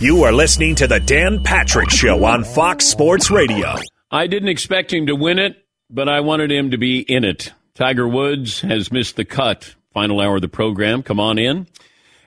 You are listening to The Dan Patrick Show on Fox Sports Radio. I didn't expect him to win it, but I wanted him to be in it. Tiger Woods has missed the cut. Final hour of the program. Come on in.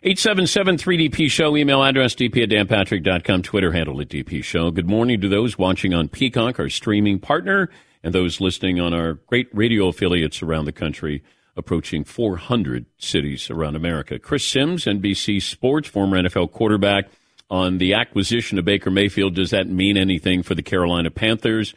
877-3DP Show. Email address dp at danpatrick.com. Twitter handle at DP Show. Good morning to those watching on Peacock, our streaming partner, and those listening on our great radio affiliates around the country, approaching 400 cities around America. Chris Simms, NBC Sports, former NFL quarterback, on the acquisition of Baker Mayfield. Does that mean anything for the Carolina Panthers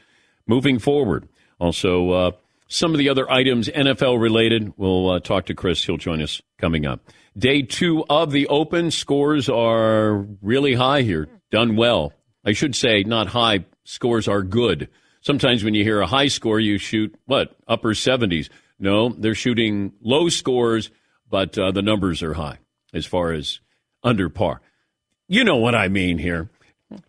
moving forward? Also, uh, some of the other items NFL related. We'll uh, talk to Chris. He'll join us coming up. Day two of the Open. Scores are really high here. Done well. I should say, not high. Scores are good. Sometimes when you hear a high score, you shoot what upper 70s. No, they're shooting low scores, but uh, the numbers are high as far as under par. You know what I mean here.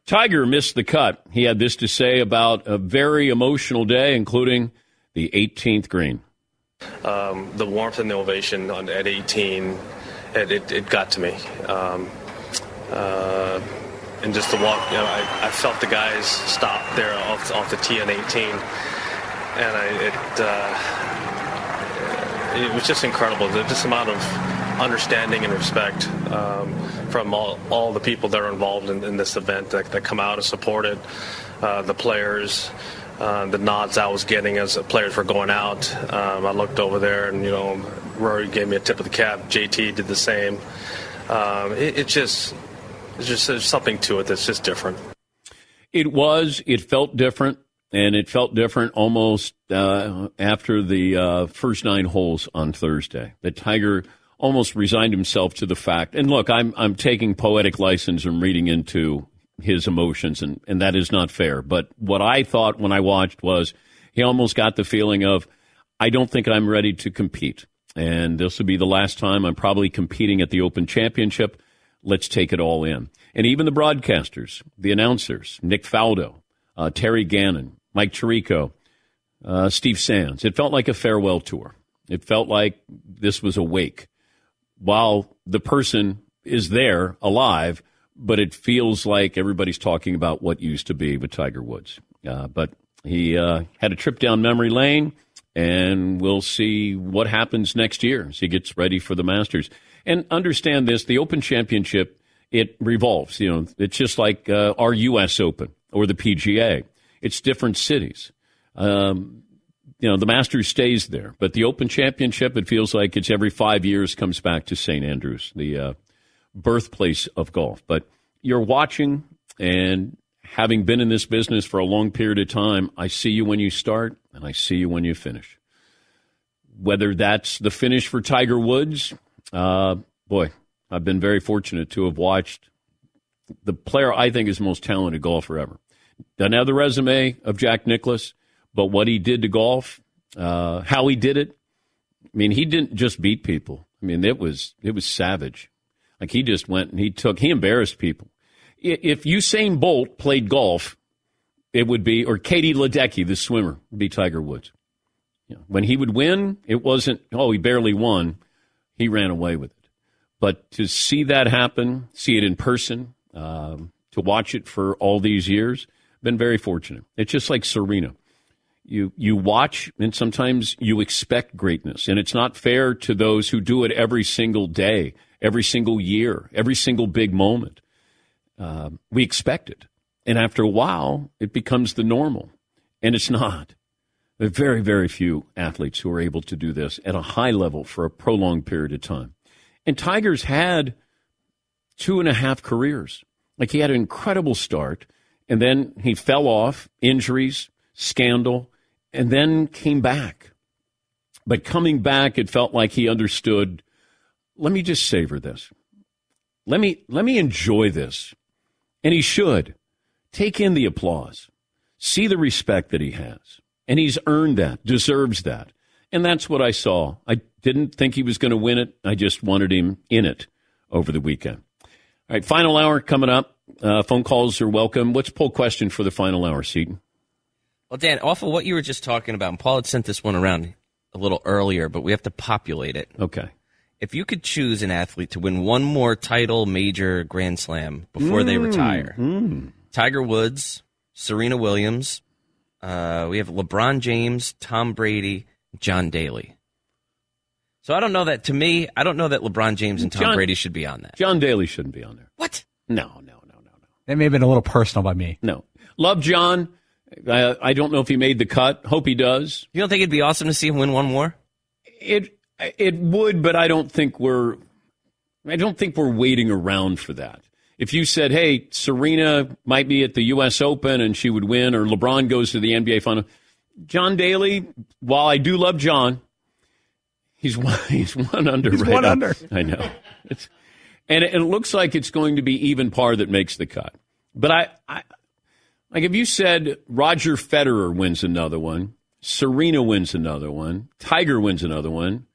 Tiger missed the cut. He had this to say about a very emotional day, including the 18th green. Um, the warmth and the ovation on, at 18, it, it, it got to me. Um, uh, and just to walk, you know, I, I, felt the guys stop there off, off the tee on 18, and I, it uh, it was just incredible. This amount of understanding and respect um, from all, all the people that are involved in, in this event that, that, come out and support it, uh, the players. Uh, the nods I was getting as players were going out, um, I looked over there and you know Rory gave me a tip of the cap. JT did the same. Um, it, it just, it's just there's something to it that's just different. It was. It felt different, and it felt different almost uh, after the uh, first nine holes on Thursday. The Tiger almost resigned himself to the fact. And look, I'm I'm taking poetic license and reading into his emotions, and and that is not fair. But what I thought when I watched was he almost got the feeling of I don't think I'm ready to compete, and this will be the last time I'm probably competing at the Open Championship. Let's take it all in. And even the broadcasters, the announcers, Nick Faldo, uh, Terry Gannon, Mike Tirico, uh, Steve Sands. It felt like a farewell tour. It felt like this was a wake while the person is there alive, but it feels like everybody's talking about what used to be with Tiger Woods. Uh, but he uh, had a trip down memory lane, and we'll see what happens next year as he gets ready for the Masters. And understand this: the Open Championship it revolves. You know, it's just like uh, our U.S. Open or the PGA. It's different cities. Um, you know, the Masters stays there, but the Open Championship, it feels like it's every five years comes back to St. Andrews, the uh, birthplace of golf. But you're watching and having been in this business for a long period of time, I see you when you start and I see you when you finish. Whether that's the finish for Tiger Woods, uh, boy, I've been very fortunate to have watched the player I think is the most talented golfer ever. doesn't have the resume of Jack Nicklaus, but what he did to golf, uh, how he did it. I mean, he didn't just beat people. I mean, it was it was savage. Like he just went and he took he embarrassed people. If Usain Bolt played golf, it would be or Katie Ledecky, the swimmer, would be Tiger Woods. When he would win, it wasn't oh he barely won, he ran away with it. But to see that happen, see it in person, um, to watch it for all these years, been very fortunate. It's just like Serena. You you watch and sometimes you expect greatness, and it's not fair to those who do it every single day, every single year, every single big moment. Uh, we expect it, and after a while, it becomes the normal, and it's not. There are very very few athletes who are able to do this at a high level for a prolonged period of time. And Tiger's had two and a half careers. Like he had an incredible start, and then he fell off, injuries, scandal, and then came back. But coming back, it felt like he understood. Let me just savor this. Let me let me enjoy this, and he should take in the applause, see the respect that he has, and he's earned that, deserves that, and that's what I saw. I didn't think he was going to win it. I just wanted him in it over the weekend. All right, final hour coming up. Uh, phone calls are welcome. What's poll question for the final hour, Seton? Well, Dan, off of what you were just talking about, and Paul had sent this one around a little earlier, but we have to populate it. Okay. If you could choose an athlete to win one more title, major, Grand Slam before mm, they retire, mm. Tiger Woods, Serena Williams, uh, we have LeBron James, Tom Brady, John Daly. So I don't know that. To me, I don't know that LeBron James and Tom John, Brady should be on that. John Daly shouldn't be on there. What? No, no, no, no, no. That may have been a little personal by me. No, love John. I, I don't know if he made the cut. Hope he does. You don't think it'd be awesome to see him win one more? It it would, but I don't think we're I don't think we're waiting around for that. If you said, "Hey, Serena might be at the U.S. Open and she would win," or LeBron goes to the NBA final, John Daly, while I do love John, he's one, he's one under. He's right one up. under. I know. It's, and it, and it looks like it's going to be even par that makes the cut. But I, I like if you said Roger Federer wins another one, Serena wins another one, Tiger wins another one,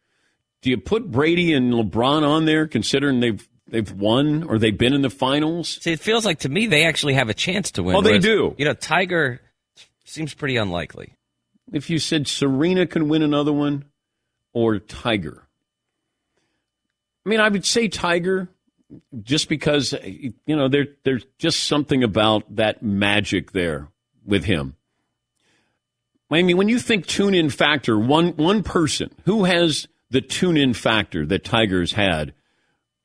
do you put Brady and LeBron on there considering they've they've won or they've been in the finals? See, it feels like to me they actually have a chance to win. Oh, they do. You know, Tiger seems pretty unlikely. If you said Serena can win another one or Tiger. I mean, I would say Tiger just because you know there there's just something about that magic there with him. I mean, when you think tune in factor, one one person who has the tune in factor that Tigers had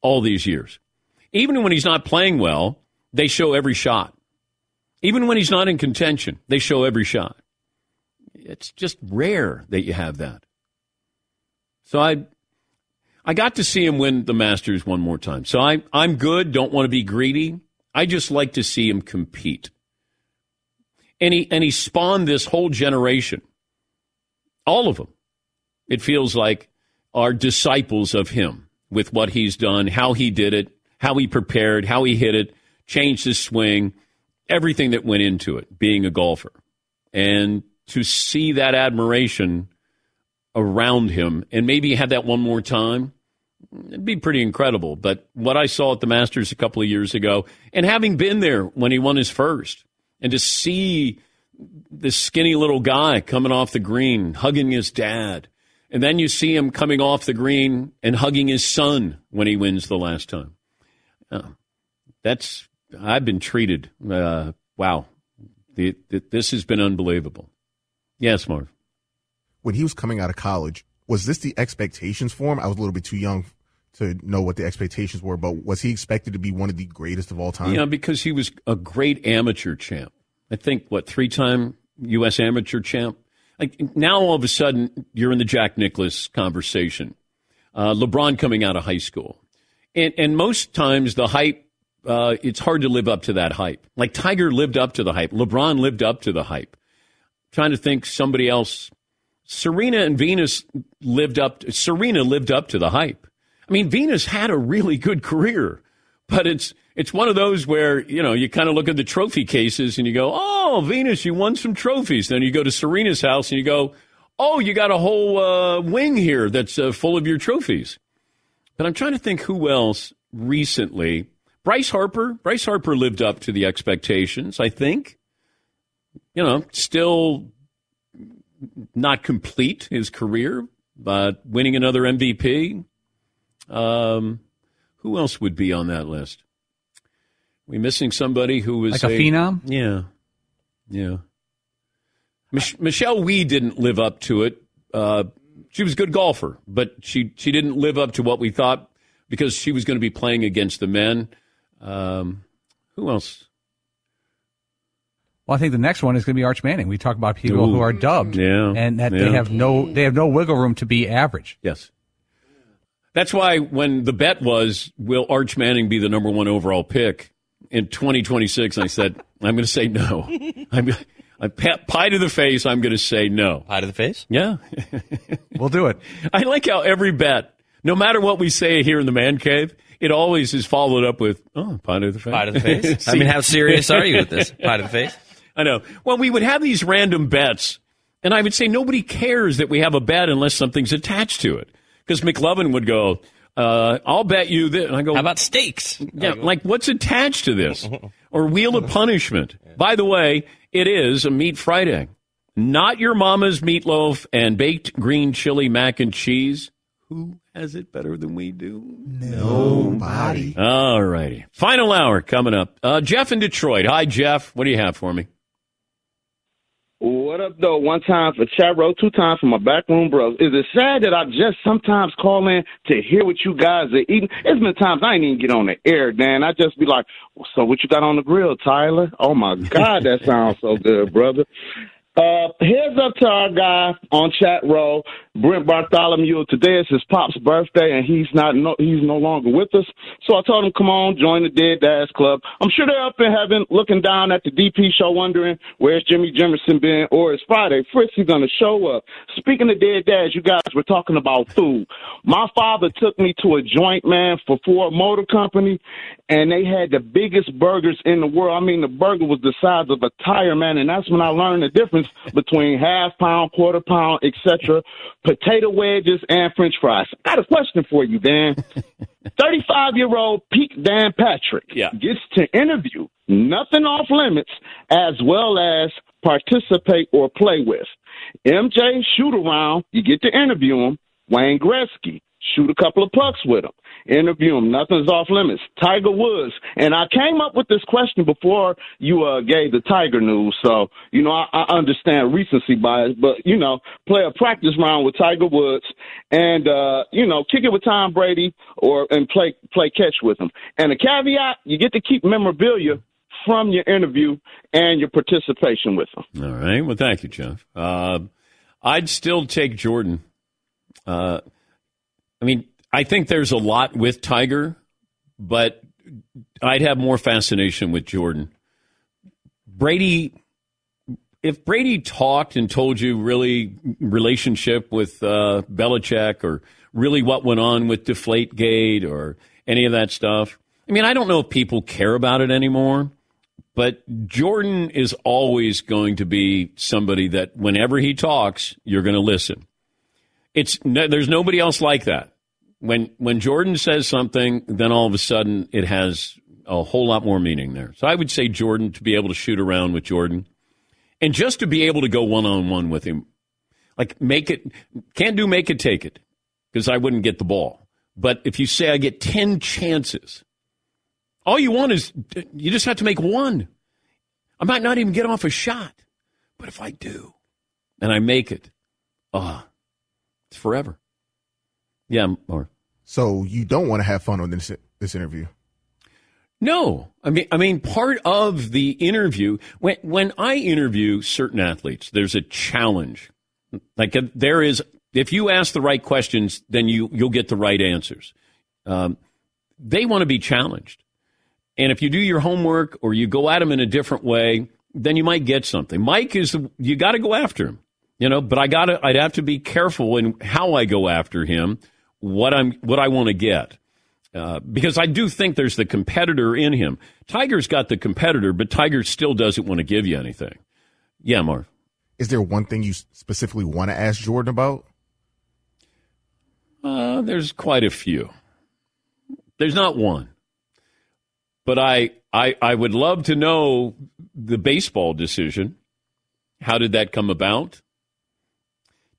all these years. Even when he's not playing well, they show every shot. Even when he's not in contention, they show every shot. It's just rare that you have that. So I I got to see him win the Masters one more time. So I, I'm good, don't want to be greedy. I just like to see him compete. And he, and he spawned this whole generation. All of them, it feels like, are disciples of him with what he's done, how he did it, how he prepared, how he hit it, changed his swing, everything that went into it, being a golfer. And to see that admiration around him and maybe had that one more time, it'd be pretty incredible. But what I saw at the Masters a couple of years ago, and having been there when he won his first, and to see this skinny little guy coming off the green, hugging his dad, and then you see him coming off the green and hugging his son when he wins the last time. Uh, that's I've been treated. Uh, wow, the, the, this has been unbelievable. Yes, Marv when he was coming out of college, was this the expectations for him? I was a little bit too young to know what the expectations were, but was he expected to be one of the greatest of all time? Yeah, because he was a great amateur champ. I think what three time U.S. amateur champ. Like now, all of a sudden, you're in the Jack Nicklaus conversation. Uh, LeBron coming out of high school, and and most times the hype. Uh, it's hard to live up to that hype. Like Tiger lived up to the hype. LeBron lived up to the hype. Trying to think somebody else Serena and Venus lived up. Serena lived up to the hype. I mean, Venus had a really good career, but it's it's one of those where you know you kind of look at the trophy cases and you go, "Oh, Venus, you won some trophies." Then you go to Serena's house and you go, "Oh, you got a whole uh, wing here that's uh, full of your trophies." But I'm trying to think who else recently. Bryce Harper. Bryce Harper lived up to the expectations, I think. You know, still not complete his career, but winning another MVP. Um, who else would be on that list? we missing somebody who was like a, a phenom? Yeah, yeah. Mich- Michelle Wie didn't live up to it. Uh, she was a good golfer, but she she didn't live up to what we thought because she was going to be playing against the men. Um, who else? Well, I think the next one is going to be Arch Manning. We talk about people Ooh, who are dubbed, yeah, and that yeah. they have no they have no wiggle room to be average. Yes. That's why when the bet was, will Arch Manning be the number one overall pick in 2026? I said, I'm going to say no. I'm, I pie to the face. I'm going to say no. Pie to the face? Yeah. we'll do it. I like how every bet, no matter what we say here in the man cave, it always is followed up with, oh, pie to the face. Pie to the face? I mean, how serious are you with this? Pie to the face? I know. Well, we would have these random bets, and I would say nobody cares that we have a bet unless something's attached to it. Because McLovin would go, uh, I'll bet you that. And I go, How about stakes? Yeah, like what's attached to this? or Wheel of Punishment. By the way, it is a Meat Friday. Not your mama's meatloaf and baked green chili mac and cheese. Who has it better than we do? Nobody. All righty. Final hour coming up. Uh, Jeff in Detroit. Hi, Jeff. What do you have for me? What up, though? One time for chat row, two times for my backroom bros. Is it sad that I just sometimes call in to hear what you guys are eating? It's been times I ain't even get on the air, Dan. I just be like, so what you got on the grill, Tyler? Oh my God, that sounds so good, brother. Uh, heads up to our guy on chat row, Brent Bartholomew. Today is his pop's birthday, and he's not no, he's no longer with us. So I told him, come on, join the Dead Dads Club. I'm sure they're up in heaven, looking down at the DP show, wondering where's Jimmy Jimerson been, or it's Friday. Fritzy gonna show up. Speaking of Dead Dads, you guys were talking about food. My father took me to a joint man for Ford Motor Company, and they had the biggest burgers in the world. I mean, the burger was the size of a tire, man, and that's when I learned the difference between half pound, quarter pound, etc., potato wedges, and French fries. I got a question for you, Dan. 35 year old Pete Dan Patrick Yeah. gets to interview nothing off limits as well as participate or play with. MJ, shoot around, you get to interview him. Wayne Gretzky, shoot a couple of pucks with him. Interview him. Nothing's off limits. Tiger Woods. And I came up with this question before you uh, gave the Tiger news. So, you know, I, I understand recency bias, but, you know, play a practice round with Tiger Woods and, uh, you know, kick it with Tom Brady or and play play catch with him. And a caveat, you get to keep memorabilia from your interview and your participation with them. All right. Well, thank you, Jeff. Uh, I'd still take Jordan. Uh, I mean, I think there's a lot with Tiger, but I'd have more fascination with Jordan. Brady, if Brady talked and told you really relationship with uh, Belichick or really what went on with Deflategate or any of that stuff, I mean, I don't know if people care about it anymore. But Jordan is always going to be somebody that whenever he talks, you're going to listen. It's no, there's nobody else like that. When when Jordan says something, then all of a sudden it has a whole lot more meaning there. So I would say Jordan to be able to shoot around with Jordan, and just to be able to go one on one with him, like make it can't do make it take it because I wouldn't get the ball. But if you say I get ten chances, all you want is you just have to make one. I might not even get off a shot, but if I do, and I make it, ah, it's forever. Yeah, or So you don't want to have fun on this this interview. no. I mean, I mean, part of the interview when when I interview certain athletes, there's a challenge. Like there is, if you ask the right questions, then you you'll get the right answers. Um, they want to be challenged. And if you do your homework or you go at them in a different way, then you might get something. Mike is you got to go after him, you know. But I got to I'd have to be careful in how I go after him, what I'm what I want to get. Uh, because I do think there's the competitor in him. Tiger's got the competitor, but Tiger still doesn't want to give you anything. Yeah, Marv. Is there one thing you specifically want to ask Jordan about? Uh, there's quite a few. There's not one, but I, I, I would love to know the baseball decision. How did that come about?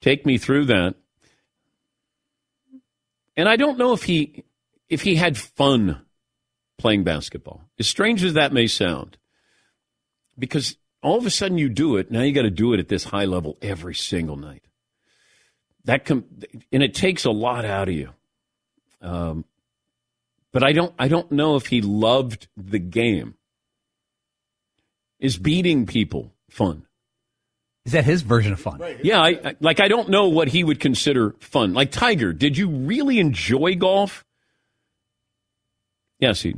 Take me through that. And I don't know if he, if he had fun playing basketball. As strange as that may sound, because all of a sudden you do it. Now you got to do it at this high level every single night. That com- and it takes a lot out of you. Um, but I don't I don't know if he loved the game. Is beating people fun? Is that his version of fun? Yeah, I, I, like I don't know what he would consider fun. Like Tiger, did you really enjoy golf? Yes, he.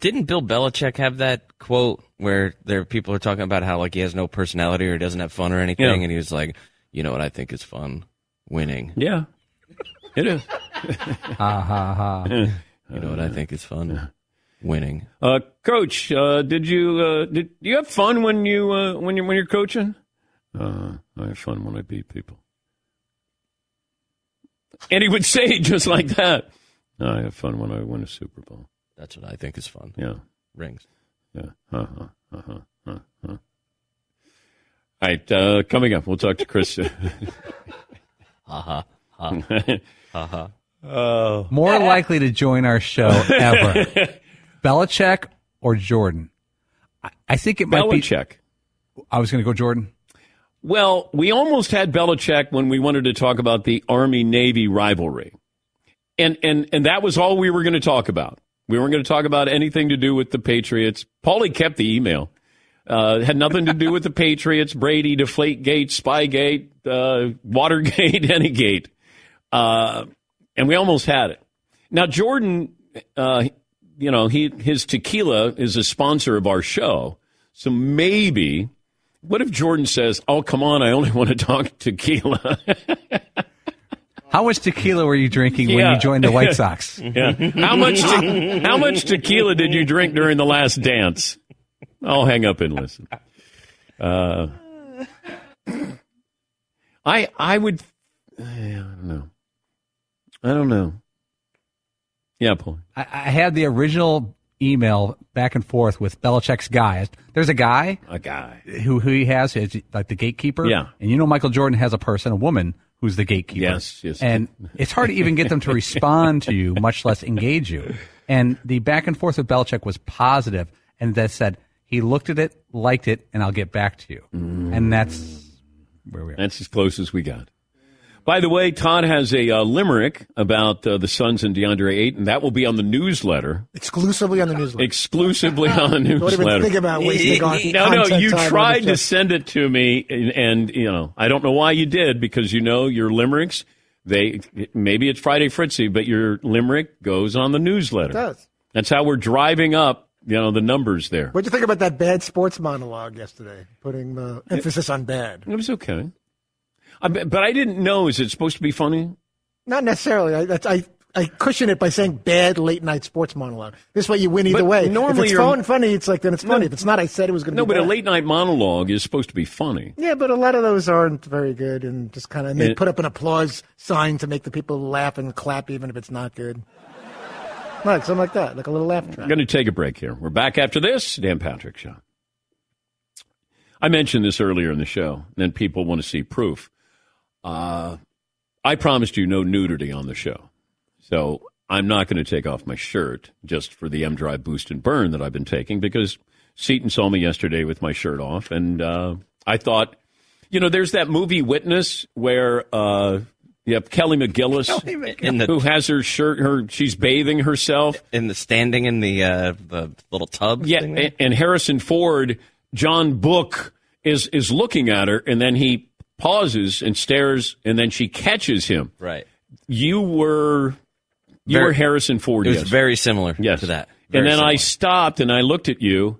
Didn't Bill Belichick have that quote where there people are talking about how like he has no personality or he doesn't have fun or anything, Yeah. and he was like, you know what I think is fun, winning. Yeah, it is. Ha ha ha. You know what I think is fun, winning. Uh, Coach, uh, did you uh, did you have fun when you uh, when you when you're coaching? Uh, I have fun when I beat people. And he would say just like that. I have fun when I win a Super Bowl. That's what I think is fun. Yeah. Rings. Yeah. Uh huh. Uh huh. Uh huh. All right. Uh, coming up, we'll talk to Chris. Ha ha ha ha ha. Oh. More likely to join our show ever, Belichick or Jordan? I, I think it might Belichick. be. I was going to go Jordan. Well, we almost had Belichick when we wanted to talk about the Army Navy rivalry. And and and that was all we were going to talk about. We weren't going to talk about anything to do with the Patriots. Paulie kept the email. Uh, had nothing to do with the Patriots, Brady, Deflategate, Spygate, uh, Watergate, any gate. Uh, and we almost had it. Now, Jordan, uh, you know, he his tequila is a sponsor of our show. So maybe, what if Jordan says, "Oh, come on, I only want to talk tequila." How much tequila were you drinking when you joined the White Sox? yeah. How much? Te- how much tequila did you drink during the last dance? I'll hang up and listen. Uh, I I would. I don't know. I don't know. Yeah, Paul. I, I had the original email back and forth with Belichick's guy. There's a guy A guy. who who he has is like the gatekeeper. Yeah. and you know Michael Jordan has a person, a woman who's the gatekeeper. Yes, yes. And it's hard to even get them to respond to you, much less engage you. And the back and forth with Belichick was positive, and that said he looked at it, liked it, and I'll get back to you. Mm. And that's where we are. That's as close as we got. By the way, Todd has a uh, limerick about uh, the Suns and DeAndre Ayton. That will be on the newsletter. Exclusively on the newsletter. Exclusively on the Don't newsletter. even think about wasting on No, no, you tried to send it to me, and, and you know, I don't know why you did because you know your limericks. They maybe it's Friday Fritzy, but your limerick goes on the newsletter. It does. That's how we're driving up, you know, the numbers there. What'd you think about that bad sports monologue yesterday? Putting the emphasis on bad. It was okay. But I didn't know. Is it supposed to be funny? Not necessarily. I, that's, I I cushion it by saying bad late night sports monologue. This way you win either But way. normally if it's funny, it's like then it's funny. if it's not, I said it was going to be. No, be but a late night monologue is supposed to be funny. Yeah, but a lot of those aren't very good, and just kind of they It- put up an applause sign to make the people laugh and clap, even if it's not good. Like something like that, like a little laugh track. I'm going to take a break here. We're back after this. Dan Patrick Show. I mentioned this earlier in the show, and then people want to see proof. Uh, I promised you no nudity on the show. So I'm not going to take off my shirt just for the M Drive Boost and Burn that I've been taking because Seton saw me yesterday with my shirt off. And uh, I thought, you know, there's that movie Witness where uh, you have Kelly McGillis, In the- who has her shirt, her she's bathing herself. In the standing in the uh, the little tub. Yeah, thing and, and Harrison Ford, John Book is is looking at her, and then he pauses and stares, and then she catches him. Right. You were you Very- were Harrison Ford. It was yes. very similar yes. to that. and Very then I stopped and I looked at you.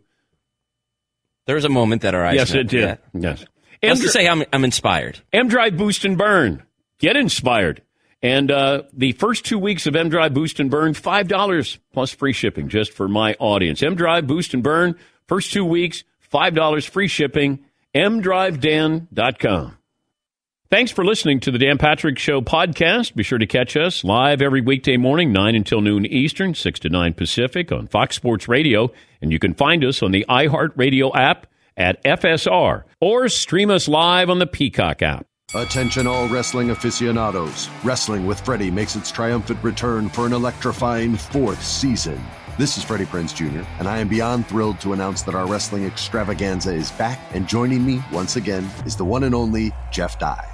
There was a moment that our eyes yes, met. it did. Yeah. Yes. Let's just say I'm I'm inspired. M Drive Boost and Burn. Get inspired. And uh, the first two weeks of M Drive Boost and Burn, $5 plus free shipping just for my audience. M Drive Boost and Burn, first two weeks, $5 free shipping, mdrivedan.com. Thanks for listening to the Dan Patrick Show podcast. Be sure to catch us live every weekday morning, 9 until noon Eastern, 6 to 9 Pacific on Fox Sports Radio. And you can find us on the iHeartRadio app at FSR or stream us live on the Peacock app. Attention, all wrestling aficionados. Wrestling with Freddie makes its triumphant return for an electrifying fourth season. This is Freddie Prinz Jr., and I am beyond thrilled to announce that our wrestling extravaganza is back, and joining me once again is the one and only Jeff Dye.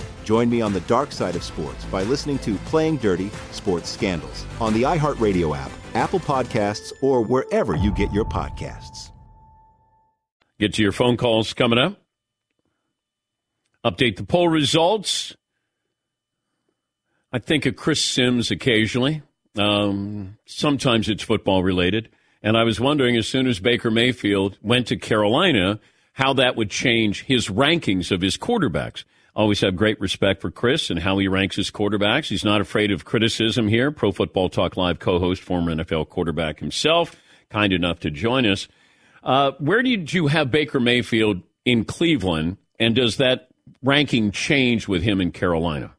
Join me on the dark side of sports by listening to Playing Dirty Sports Scandals on the iHeartRadio app, Apple Podcasts, or wherever you get your podcasts. Get to your phone calls coming up. Update the poll results. I think of Chris Simms occasionally. Um, sometimes it's football related. And I was wondering, as soon as Baker Mayfield went to Carolina, how that would change his rankings of his quarterbacks. Always have great respect for Chris and how he ranks his quarterbacks. He's not afraid of criticism here. Pro Football Talk Live co host, former NFL quarterback himself, kind enough to join us. Uh, where did you have Baker Mayfield in Cleveland, and does that ranking change with him in Carolina?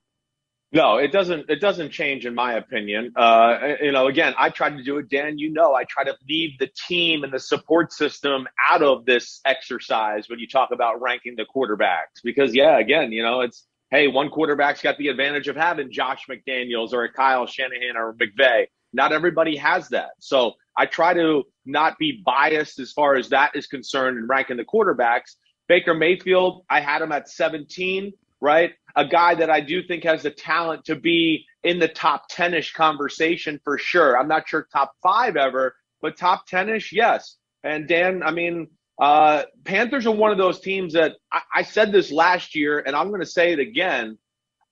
No, it doesn't. It doesn't change, in my opinion. Uh, you know, again, I tried to do it, Dan. You know, I try to leave the team and the support system out of this exercise when you talk about ranking the quarterbacks, because yeah, again, you know, it's hey, one quarterback's got the advantage of having Josh McDaniels or a Kyle Shanahan or McVay. Not everybody has that. So I try to not be biased as far as that is concerned in ranking the quarterbacks. Baker Mayfield, I had him at 17, right? A guy that I do think has the talent to be in the top 10 ish conversation for sure. I'm not sure top five ever, but top 10 ish, yes. And Dan, I mean, uh, Panthers are one of those teams that I, I said this last year, and I'm going to say it again.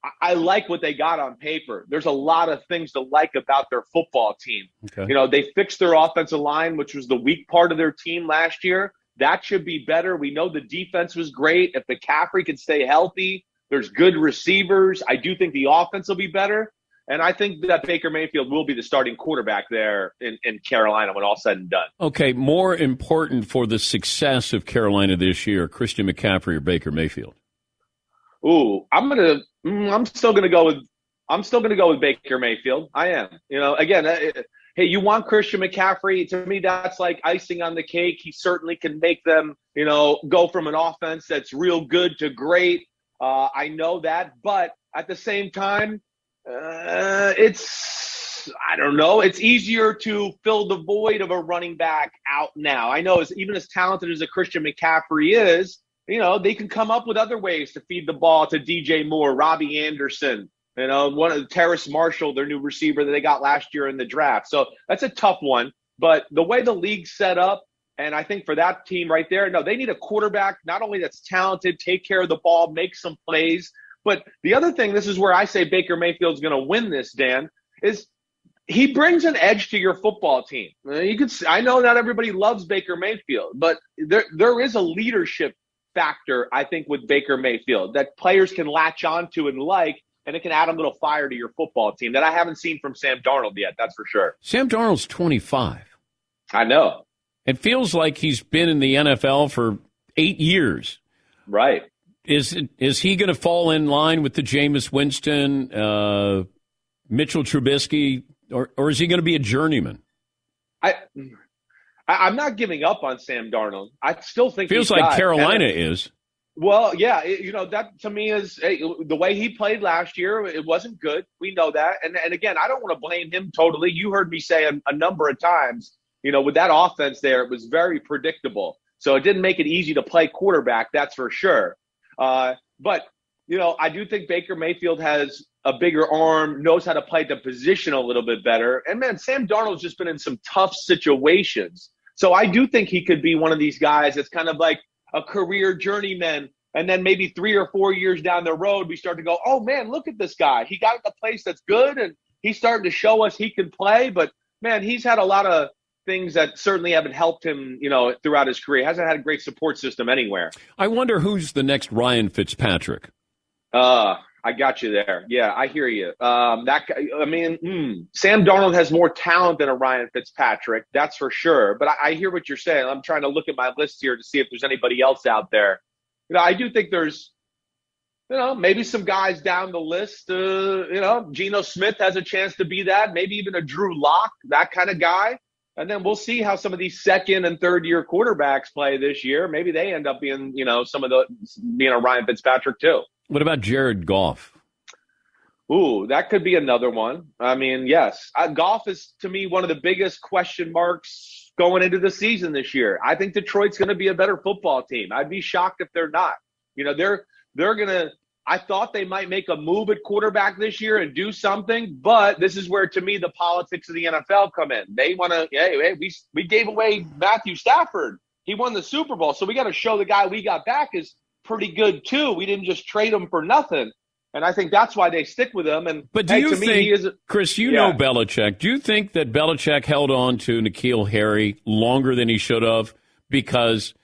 I, I like what they got on paper. There's a lot of things to like about their football team. Okay. You know, they fixed their offensive line, which was the weak part of their team last year. That should be better. We know the defense was great. If McCaffrey can stay healthy, there's good receivers. I do think the offense will be better. And I think that Baker Mayfield will be the starting quarterback there in, in Carolina when all said and done. Okay, more important for the success of Carolina this year, Christian McCaffrey or Baker Mayfield? Ooh, I'm gonna. mm, I'm still gonna go with. I'm still gonna go with Baker Mayfield. I am. You know, again, uh, hey, you want Christian McCaffrey? To me, that's like icing on the cake. He certainly can make them, you know, go from an offense that's real good to great. Uh, I know that, but at the same time, uh, it's I don't know. It's easier to fill the void of a running back out now. I know, as even as talented as a Christian McCaffrey is, you know, they can come up with other ways to feed the ball to DJ Moore, Robbie Anderson, you know, one of Terrace Marshall, their new receiver that they got last year in the draft. So that's a tough one. But the way the league's set up, and I think for that team right there, no, they need a quarterback not only that's talented, take care of the ball, make some plays. But the other thing, this is where I say Baker Mayfield's going to win this, Dan, is he brings an edge to your football team. You could, I know not everybody loves Baker Mayfield, but there there is a leadership factor I think with Baker Mayfield that players can latch onto and like, and it can add a little fire to your football team that I haven't seen from Sam Darnold yet. That's for sure. Sam Darnold's 25. I know. It feels like he's been in the NFL for eight years. Right. Is is he going to fall in line with the Jameis Winston, uh, Mitchell Trubisky, or or is he going to be a journeyman? I, I'm not giving up on Sam Darnold. I still think Feels like Carolina is. Well, yeah, it- you know that to me is hey, the way he played last year. It wasn't good. We know that, and and again, I don't want to blame him totally. You heard me say a, a number of times, you know, with that offense there, it was very predictable. So it didn't make it easy to play quarterback. That's for sure. Uh, but you know, I do think Baker Mayfield has a bigger arm, knows how to play the position a little bit better. And man, Sam Darnold's just been in some tough situations. So I do think he could be one of these guys that's kind of like a career journeyman. And then maybe three or four years down the road, we start to go, oh man, look at this guy. He got at the place that's good and he's starting to show us he can play. But man, he's had a lot of things that certainly haven't helped him, you know, throughout his career. He hasn't had a great support system anywhere. I wonder who's the next Ryan Fitzpatrick. Uh, I got you there. Yeah, I hear you. Um, that I mean, hmm, Sam Darnold has more talent than a Ryan Fitzpatrick, that's for sure. But I, I hear what you're saying. I'm trying to look at my list here to see if there's anybody else out there. You know, I do think there's, you know, maybe some guys down the list. Uh, you know, Geno Smith has a chance to be that. Maybe even a Drew Lock, that kind of guy. And then we'll see how some of these second and third year quarterbacks play this year. Maybe they end up being, you know, some of the being a Ryan Fitzpatrick too. What about Jared Goff? Ooh, that could be another one. I mean, yes, uh, Goff is to me one of the biggest question marks going into the season this year. I think Detroit's going to be a better football team. I'd be shocked if they're not. You know, they're they're going to. I thought they might make a move at quarterback this year and do something, but this is where, to me, the politics of the NFL come in. They want to. Hey, hey, we we gave away Matthew Stafford. He won the Super Bowl, so we got to show the guy we got back is pretty good too. We didn't just trade him for nothing. And I think that's why they stick with him. And But do hey, you to think, me, he is, Chris, you Yeah. know Belichick. Do you think that Belichick held on to N'Keal Harry longer than he should have because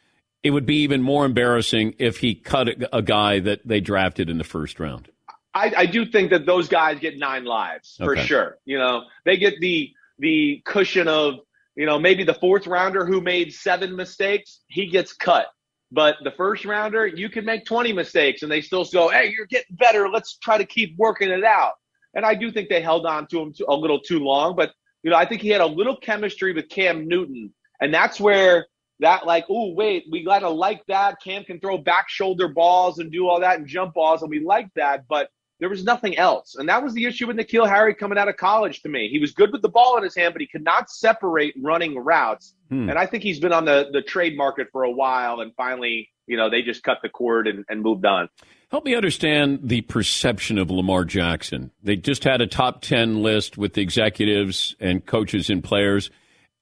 it would be even more embarrassing if he cut a, a guy that they drafted in the first round? I, I do think that those guys get nine lives for Okay. sure. You know, they get the the cushion of you know maybe the fourth rounder who made seven mistakes, he gets cut. But the first rounder, you can make 20 mistakes and they still go, hey, you're getting better. Let's try to keep working it out. And I do think they held on to him a little too long. But, you know, I think he had a little chemistry with Cam Newton. And that's where that, like, oh, wait, we got to like that. Cam can throw back shoulder balls and do all that and jump balls. And we like that. But there was nothing else. And that was the issue with N'Keal Harry coming out of college to me. He was good with the ball in his hand, but he could not separate running routes. Hmm. And I think he's been on the, the trade market for a while. And finally, you know, they just cut the cord and, and moved on. Help me understand the perception of Lamar Jackson. They just had a top 10 list with the executives and coaches and players,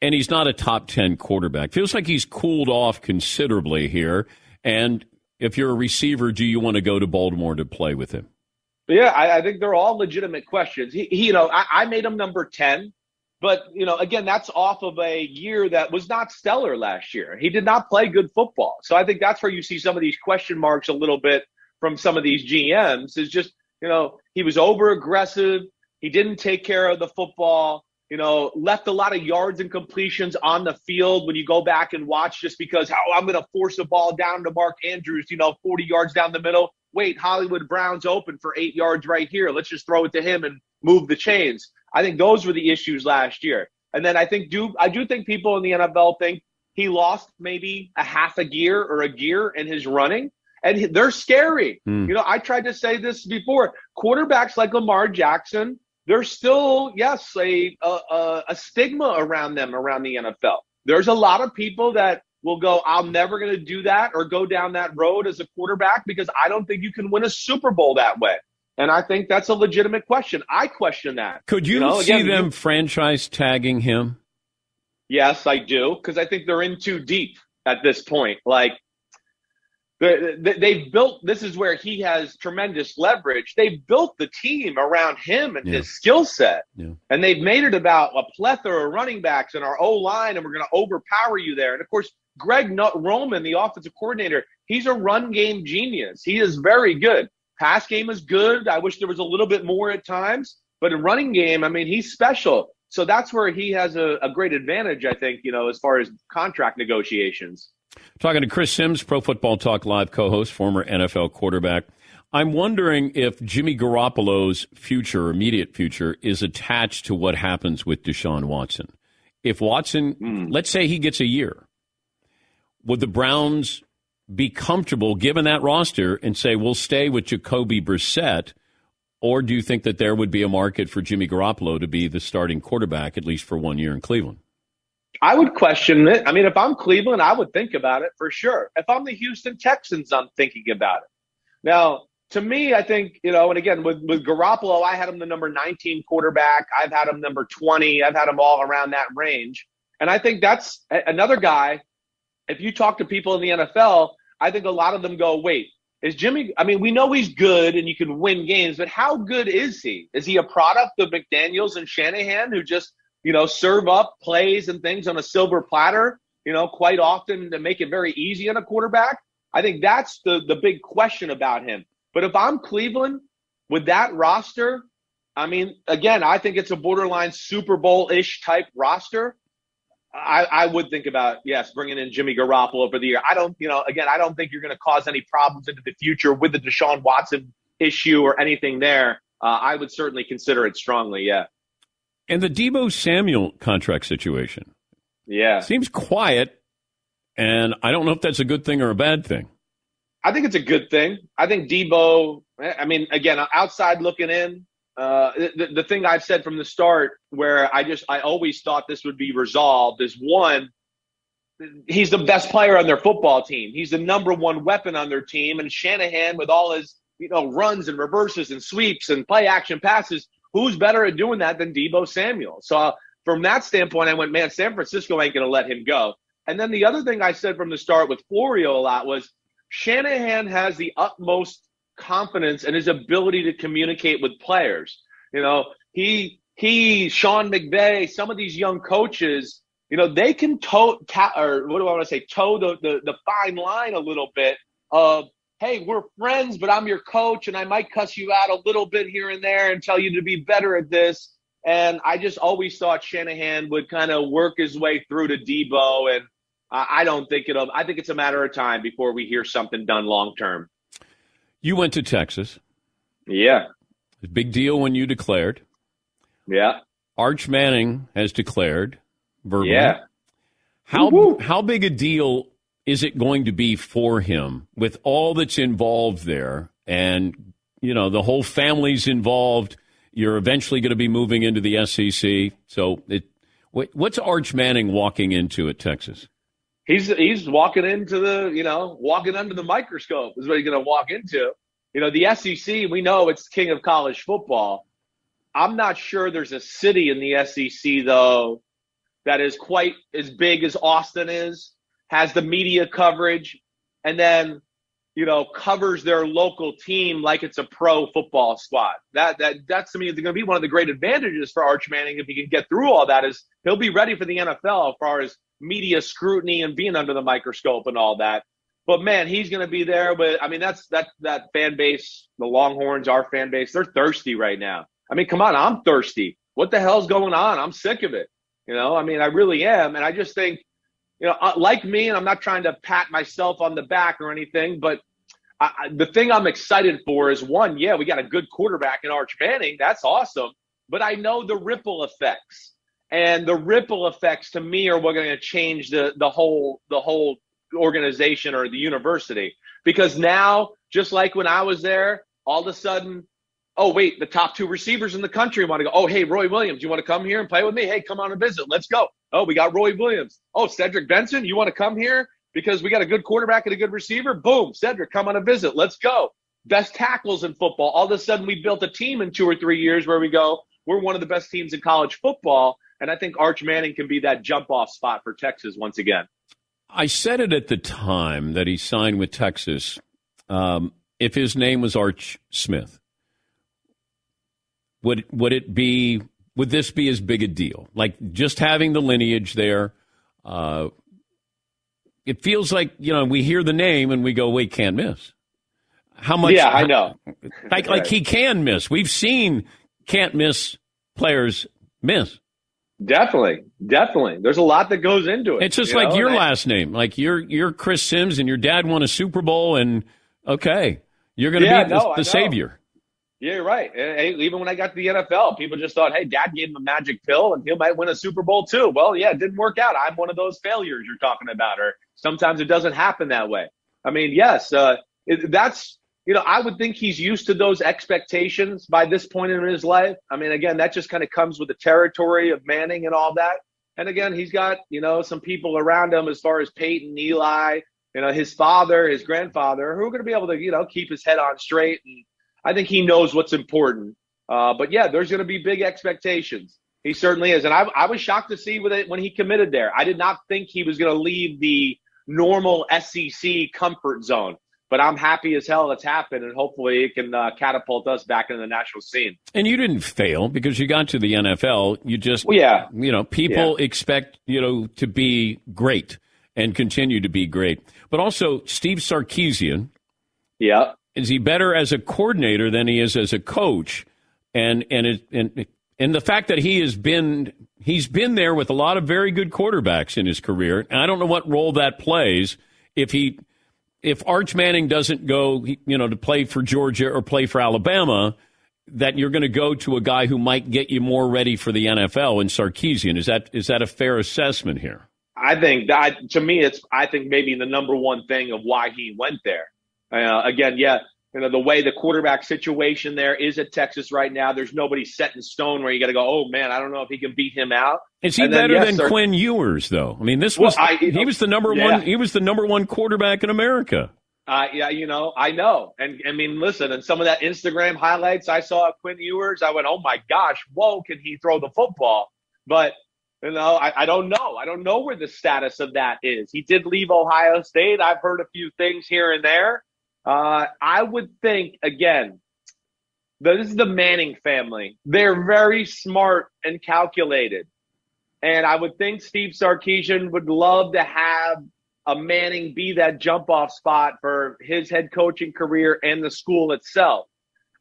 and he's not a top 10 quarterback. Feels like he's cooled off considerably here. And if you're a receiver, do you want to go to Baltimore to play with him? Yeah, I, I think they're all legitimate questions. He, he you know, I, I made him number 10. But, you know, again, that's off of a year that was not stellar last year. He did not play good football. So I think that's where you see some of these question marks a little bit from some of these GMs is just, you know, he was over aggressive. He didn't take care of the football, you know, left a lot of yards and completions on the field when you go back and watch just because, oh, I'm going to force the ball down to Mark Andrews, you know, 40 yards down the middle. Wait, Hollywood Brown's open for eight yards right here. Let's just throw it to him and move the chains. I think those were the issues last year. And then I think do I do think people in the NFL think he lost maybe a half a gear or a gear in his running and they're scary. Hmm. You know, I tried to say this before. Quarterbacks like Lamar Jackson, there's still yes a, a a stigma around them around the NFL. There's a lot of people that will go, I'm never going to do that or go down that road as a quarterback because I don't think you can win a Super Bowl that way. And I think that's a legitimate question. I question that. Could you, know, see again, them franchise tagging him? Yes, I do, because I think they're in too deep at this point. Like, they've built, this is where he has tremendous leverage. They've built the team around him and Yeah. his skill set. Yeah. And they've made it about a plethora of running backs and our O line, and we're going to overpower you there. And of course, Greg Roman, the offensive coordinator, he's a run game genius. He is very good. Pass game is good. I wish there was a little bit more at times, but in running game, I mean, he's special. So that's where he has a, a great advantage, I think, you know, as far as contract negotiations. Talking to Chris Simms, Pro Football Talk Live co host, former NFL quarterback. I'm wondering if Jimmy Garoppolo's future, immediate future, is attached to what happens with Deshaun Watson. If Watson, hmm. let's say he gets a year, would the Browns be comfortable given that roster and say, we'll stay with Jacoby Brissett? Or do you think that there would be a market for Jimmy Garoppolo to be the starting quarterback, at least for one year in Cleveland? I would question it. I mean, if I'm Cleveland, I would think about it for sure. If I'm the Houston Texans, I'm thinking about it. Now, to me, I think, you know, and again, with, with Garoppolo, I had him the number 19 quarterback. I've had him number 20. I've had him all around that range. And I think that's another guy. If you talk to people in the NFL, I think a lot of them go, wait, is Jimmy? I mean, we know he's good and you can win games, but how good is he? Is he a product of McDaniels and Shanahan who just, you know, serve up plays and things on a silver platter, you know, quite often to make it very easy on a quarterback? I think that's the, the big question about him. But if I'm Cleveland with that roster, I mean, again, I think it's a borderline Super Bowl ish type roster. I, I would think about yes, bringing in Jimmy Garoppolo for the year. I don't, you know, again, I don't think you're going to cause any problems into the future with the Deshaun Watson issue or anything there. Uh, I would certainly consider it strongly. Yeah, And the Debo Samuel contract situation yeah. seems quiet, and I don't know if that's a good thing or a bad thing. I think it's a good thing. I think Debo. I mean, again, outside looking in, uh, the, the thing I've said from the start, where I just I always thought this would be resolved, is one, he's the best player on their football team. He's the number one weapon on their team, and Shanahan with all his you know runs and reverses and sweeps and play action passes, who's better at doing that than Debo Samuel? So uh, from that standpoint, I went, man, San Francisco ain't going to let him go. And then the other thing I said from the start with Florio a lot was Shanahan has the utmost confidence in his ability to communicate with players. You know, he he Sean McVay, some of these young coaches, you know, they can toe ta- or what do I want to say, toe the, the the fine line a little bit of hey, we're friends, but I'm your coach and I might cuss you out a little bit here and there and tell you to be better at this. And I just always thought Shanahan would kind of work his way through to Debo and I don't think it'll. I think it's a matter of time before we hear something done long term. You went to Texas. Yeah. Big deal when you declared. Yeah. Arch Manning has declared verbally. Yeah. How how big a deal is it going to be for him with all that's involved there? And you know, the whole family's involved. You're eventually going to be moving into the SEC. So, it, what's Arch Manning walking into at Texas? He's he's walking into the you know walking under the microscope is what he's going to walk into. You know, the SEC we know it's king of college football. I'm not sure there's a city in the SEC though that is quite as big as Austin is, has the media coverage, and then you know, covers their local team like it's a pro football squad. That that that's to me is going to be one of the great advantages for Arch Manning if he can get through all that. Is he'll be ready for the NFL as far as media scrutiny and being under the microscope and all that. But man, he's going to be there. But I mean, that's that that fan base, the Longhorns, our fan base, they're thirsty right now. I mean, come on, I'm thirsty. What the hell's going on? I'm sick of it. You know, I mean, I really am, and I just think you know, uh, like me, and I'm not trying to pat myself on the back or anything, but I, the thing I'm excited for is one, yeah, we got a good quarterback in Arch Manning. That's awesome. But I know the ripple effects. And the ripple effects to me are what are going to change the, the whole the whole organization or the university. Because now, just like when I was there, all of a sudden, oh wait, the top two receivers in the country want to go. Oh, hey, Roy Williams, you want to come here and play with me? Hey, come on and visit. Let's go. Oh, we got Roy Williams. Oh, Cedric Benson, you want to come here? because we got a good quarterback and a good receiver. Boom, Cedric, come on a visit. Let's go. Best tackles in football. All of a sudden, we built a team in two or three years where we go, we're one of the best teams in college football. And I think Arch Manning can be that jump off spot for Texas once again. I said it at the time that he signed with Texas. Um, if his name was Arch Smith, would would it be? Would this be as big a deal? Like just having the lineage there, uh, it feels like you know we hear the name and we go, wait, can't miss. How much? Yeah, I know. Like, right. like he can miss. We've seen can't miss players miss. Definitely, definitely. There's a lot that goes into it. It's just you like know? your last name. Like you're you're Chris Simms, and your dad won a Super Bowl, and okay, you're going to yeah, be the, no, the savior. Yeah, you're right. even when I got to the NFL, people just thought, hey, dad gave him a magic pill and he might win a Super Bowl too. Well, yeah, it didn't work out. I'm one of those failures you're talking about, or sometimes it doesn't happen that way. I mean, yes, uh, it, that's, you know, I would think he's used to those expectations by this point in his life. I mean, again, that just kind of comes with the territory of Manning and all that. And again, he's got, you know, some people around him as far as Peyton, Eli, you know, his father, his grandfather, who are going to be able to, you know, keep his head on straight and, I think he knows what's important. Uh, but yeah, there's going to be big expectations. He certainly is, and I, I was shocked to see it when he committed there. I did not think he was going to leave the normal SEC comfort zone. But I'm happy as hell it's happened, and hopefully it can uh, catapult us back into the national scene. And you didn't fail because you got to the NFL. You just, well, yeah, you know, people yeah. expect you know to be great and continue to be great. But also, Steve Sarkisian, yeah, is he better as a coordinator than he is as a coach? And and it, and and the fact that he has been he's been there with a lot of very good quarterbacks in his career, and I don't know what role that plays if he if Arch Manning doesn't go, you know, to play for Georgia or play for Alabama, that you're going to go to a guy who might get you more ready for the NFL in Sarkisian. Is that is that a fair assessment here? I think that to me, it's I think maybe the number one thing of why he went there. Uh, again, yeah, you know the way the quarterback situation there is at Texas right now. There's nobody set in stone where you got to go. Oh man, I don't know if he can beat him out. Is he better yes, than Quinn Ewers though? I mean, this was well, I, he know, was the number yeah. one. He was the number one quarterback in America. Uh, yeah, you know, I know, and I mean, listen, and some of that Instagram highlights I saw of Quinn Ewers, I went, oh my gosh, whoa, can he throw the football? But you know, I, I don't know. I don't know where the status of that is. He did leave Ohio State. I've heard a few things here and there. Uh, I would think again. This is the Manning family. They're very smart and calculated. And I would think Steve Sarkisian would love to have a Manning be that jump off spot for his head coaching career and the school itself.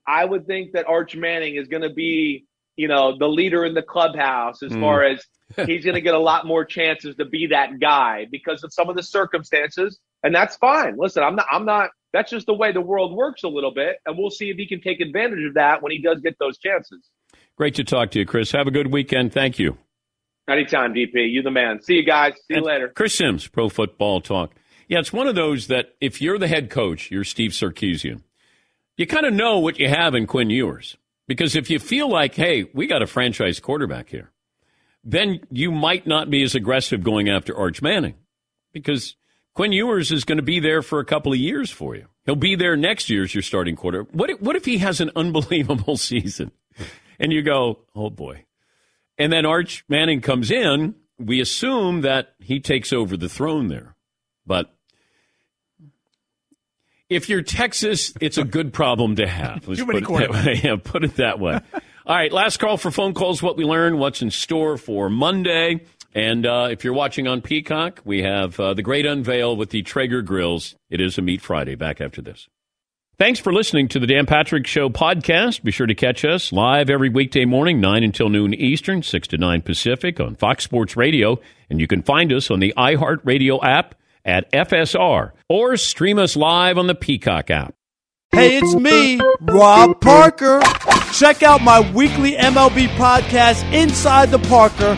I would think that Arch Manning is going to be, you know, the leader in the clubhouse as mm. far as he's going to get a lot more chances to be that guy because of some of the circumstances, and that's fine. Listen, I'm not, I'm not that's just the way the world works a little bit, and we'll see if he can take advantage of that when he does get those chances. Great to talk to you, Chris. Have a good weekend. Thank you. Anytime, DP. You the man. See you guys. See and you later. Chris Simms, Pro Football Talk. Yeah, it's one of those that if you're the head coach, you're Steve Sarkisian. you kind of know what you have in Quinn Ewers. Because if you feel like, hey, we got a franchise quarterback here, then you might not be as aggressive going after Arch Manning. Because Quinn Ewers is going to be there for a couple of years for you. He'll be there next year as your starting quarter. What if, what if he has an unbelievable season? And you go, oh boy. And then Arch Manning comes in. We assume that he takes over the throne there. But if you're Texas, it's a good problem to have. Let's Too many put it that way. Yeah, put it that way. All right, last call for phone calls. What we learned, what's in store for Monday. And uh, if you're watching on Peacock, we have uh, the great unveil with the Traeger grills. It is a Meat Friday. Back after this. Thanks for listening to the Dan Patrick Show podcast. Be sure to catch us live every weekday morning, 9 until noon Eastern, 6 to 9 Pacific on Fox Sports Radio. And you can find us on the iHeartRadio app at FSR or stream us live on the Peacock app. Hey, it's me, Rob Parker. Check out my weekly MLB podcast, Inside the Parker,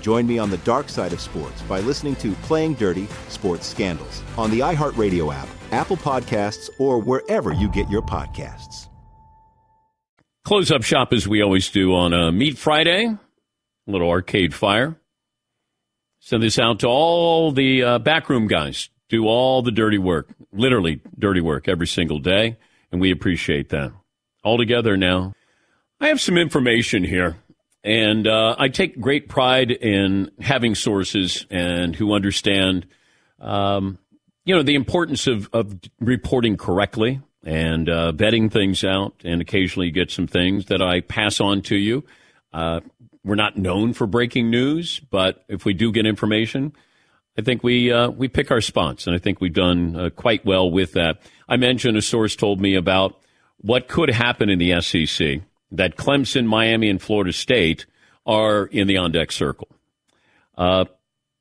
Join me on the dark side of sports by listening to Playing Dirty Sports Scandals on the iHeartRadio app, Apple Podcasts, or wherever you get your podcasts. Close up shop as we always do on a Meat Friday, a little arcade fire. Send this out to all the uh, backroom guys. Do all the dirty work, literally dirty work every single day, and we appreciate that. All together now. I have some information here and uh, I take great pride in having sources and who understand, um, you know, the importance of, of reporting correctly and uh, vetting things out. And occasionally you get some things that I pass on to you. Uh, we're not known for breaking news, but if we do get information, I think we uh, we pick our spots, and I think we've done uh, quite well with that. I mentioned a source told me about what could happen in the SEC that Clemson, Miami, and Florida State are in the on deck circle. Uh,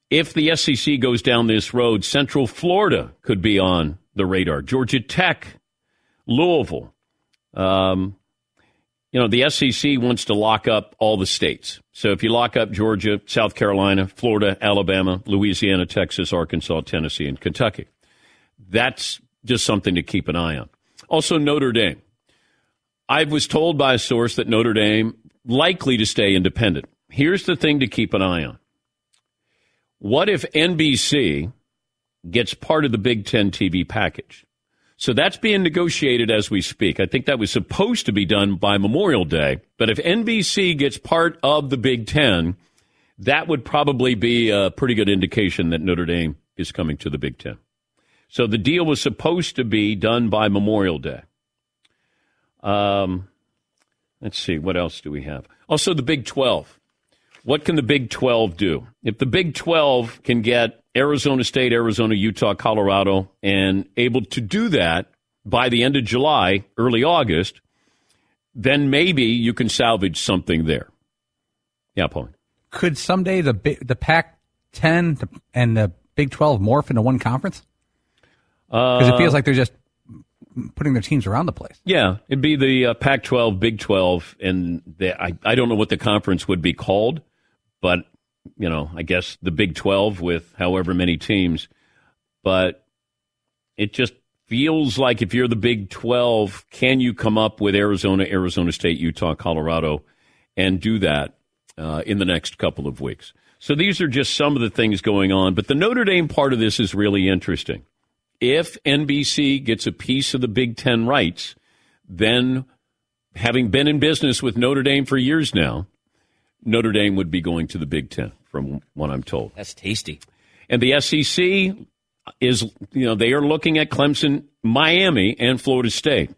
if the SEC goes down this road, Central Florida could be on the radar. Georgia Tech, Louisville. Um, you know, the SEC wants to lock up all the states. So if you lock up Georgia, South Carolina, Florida, Alabama, Louisiana, Texas, Arkansas, Tennessee, and Kentucky, that's just something to keep an eye on. Also, Notre Dame. I was told by a source that Notre Dame likely to stay independent. Here's the thing to keep an eye on. What if NBC gets part of the Big Ten TV package? So that's being negotiated as we speak. I think that was supposed to be done by Memorial Day. But if NBC gets part of the Big Ten, that would probably be a pretty good indication that Notre Dame is coming to the Big Ten. So the deal was supposed to be done by Memorial Day. Um, let's see, what else do we have? Also, the Big 12. What can the Big 12 do? If the Big 12 can get Arizona State, Arizona, Utah, Colorado, and able to do that by the end of July, early August, then maybe you can salvage something there. Yeah, Paul. Could someday the the Pac 10 and the Big 12 morph into one conference? Because Uh, it feels like they're just putting their teams around the place. Yeah, it'd be the uh, Pac 12, Big 12, and the, I, I don't know what the conference would be called, but, you know, I guess the Big 12 with however many teams. But it just feels like if you're the Big 12, can you come up with Arizona, Arizona State, Utah, Colorado, and do that uh, in the next couple of weeks? So these are just some of the things going on. But the Notre Dame part of this is really interesting if NBC gets a piece of the Big Ten rights, then having been in business with Notre Dame for years now, Notre Dame would be going to the Big Ten, from what I'm told. That's tasty. And the SEC is, you know, they are looking at Clemson, Miami, and Florida State.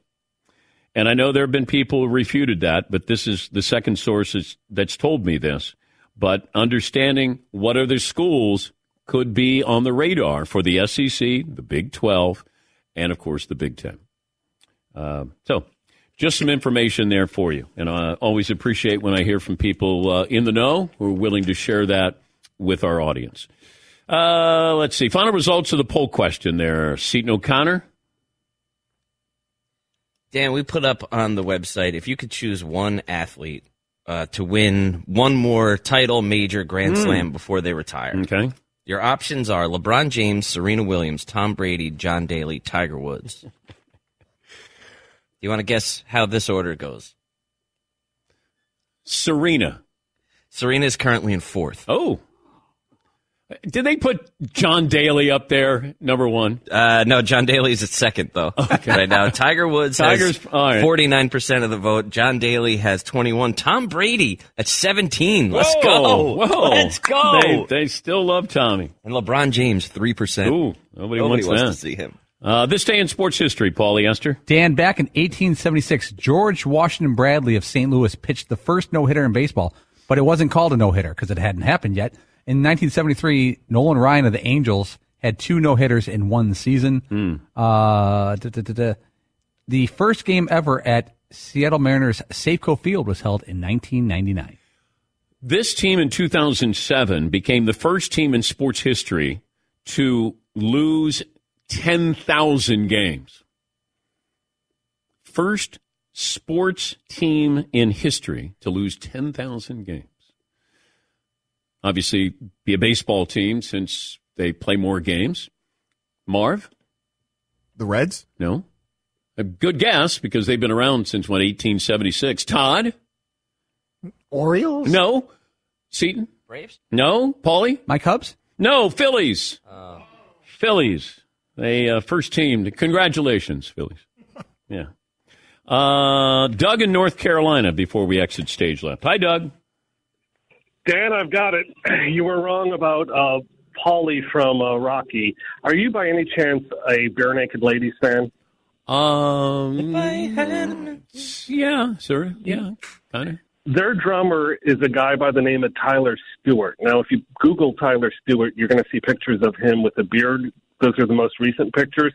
And I know there have been people who refuted that, but this is the second source that's told me this. But understanding what other schools could be on the radar for the SEC, the Big 12, and of course the Big 10. Uh, so, just some information there for you. And I always appreciate when I hear from people uh, in the know who are willing to share that with our audience. Uh, let's see. Final results of the poll question there. Seton O'Connor. Dan, we put up on the website if you could choose one athlete uh, to win one more title, major, Grand Mm. Slam before they retire. Okay. Your options are LeBron James, Serena Williams, Tom Brady, John Daly, Tiger Woods. Do you want to guess how this order goes? Serena. Serena is currently in fourth. Oh. Did they put John Daly up there, number one? Uh, no, John Daly's at second though. Okay. Right now, Tiger Woods Tiger's- has all right. forty nine percent of the vote. John Daly has twenty one. Tom Brady at seventeen. Let's go. Whoa. Let's go. They, they still love Tommy. and LeBron James three percent. Ooh, nobody, wants, wants to see him. Uh, this day in sports history, Paulie Esther. Dan, back in 1876, George Washington Bradley of St. Louis pitched the first no hitter in baseball, but it wasn't called a no hitter because it hadn't happened yet. In 1973, Nolan Ryan of the Angels had two no hitters in one season. Uh, da, da, da, da. The first game ever at Seattle Mariners Safeco Field was held in 1999. This team in 2007 became the first team in sports history to lose 10,000 games. First sports team in history to lose 10,000 games. Obviously be a baseball team since they play more games. Marv? The Reds? No. A good guess because they've been around since what 1876. Todd? Orioles? No. Seton? Braves? No. Paulie? My Cubs? No. Phillies. Oh. Phillies. They uh, first team. Congratulations, Phillies. Yeah. Uh, Doug in North Carolina before we exit stage left. Hi, Doug. Dan, I've got it. You were wrong about uh, Paulie from uh, Rocky. Are you by any chance a Barenaked Ladies fan? Um, yeah, sir. Yeah, kind of. Their drummer is a guy by the name of Tyler Stewart. Now, if you Google Tyler Stewart, you're going to see pictures of him with a beard. Those are the most recent pictures.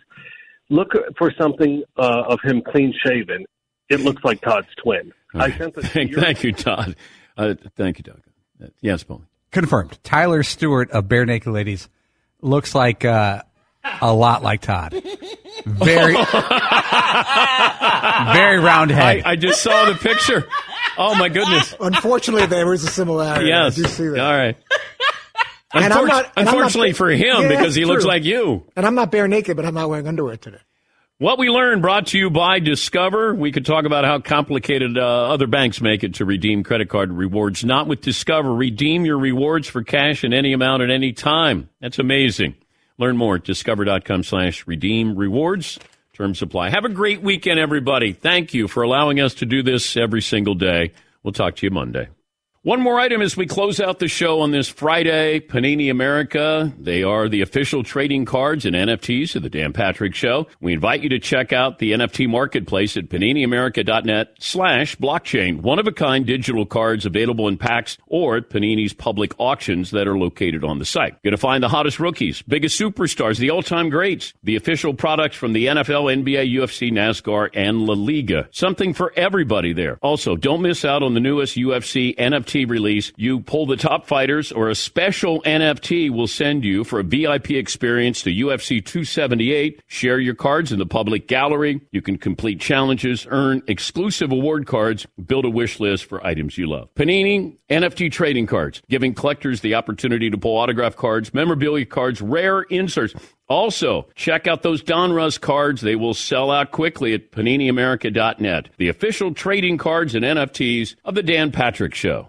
Look for something uh, of him clean shaven. It looks like Todd's twin. I sent this to Thank, your- thank you, Todd. Uh, thank you, Doug. Yes, Paulie. Confirmed. Tyler Stewart of Barenaked Ladies looks like uh, a lot like Todd. Very, very round head. I, I just saw the picture. Oh my goodness. Unfortunately, there is a similarity. Yes. I do see that. All right. And I'm not- and I'm not- unfortunately for him, Yeah, because he that's looks like you. And I'm not bare naked, but I'm not wearing underwear today. What we learned brought to you by Discover. We could talk about how complicated uh, other banks make it to redeem credit card rewards. Not with Discover. Redeem your rewards for cash in any amount at any time. That's amazing. Learn more at discover.com slash redeem rewards. Terms apply. Have a great weekend, everybody. Thank you for allowing us to do this every single day. We'll talk to you Monday. One more item as we close out the show on this Friday. Panini America. They are the official trading cards and NFTs of the Dan Patrick Show. We invite you to check out the NFT marketplace at paniniamerica.net slash blockchain. One of a kind digital cards available in packs or at Panini's public auctions that are located on the site. You're going to find the hottest rookies, biggest superstars, the all time greats, the official products from the NFL, NBA, UFC, NASCAR, and La Liga. Something for everybody there. Also, don't miss out on the newest UFC NFT release. You pull the top fighters or a special NFT will send you for a VIP experience to UFC 278. Share your cards in the public gallery. You can complete challenges, earn exclusive award cards, build a wish list for items you love. Panini NFT trading cards, giving collectors the opportunity to pull autograph cards, memorabilia cards, rare inserts. Also, check out those Donruss cards. They will sell out quickly at paniniamerica.net, the official trading cards and NFTs of the Dan Patrick Show.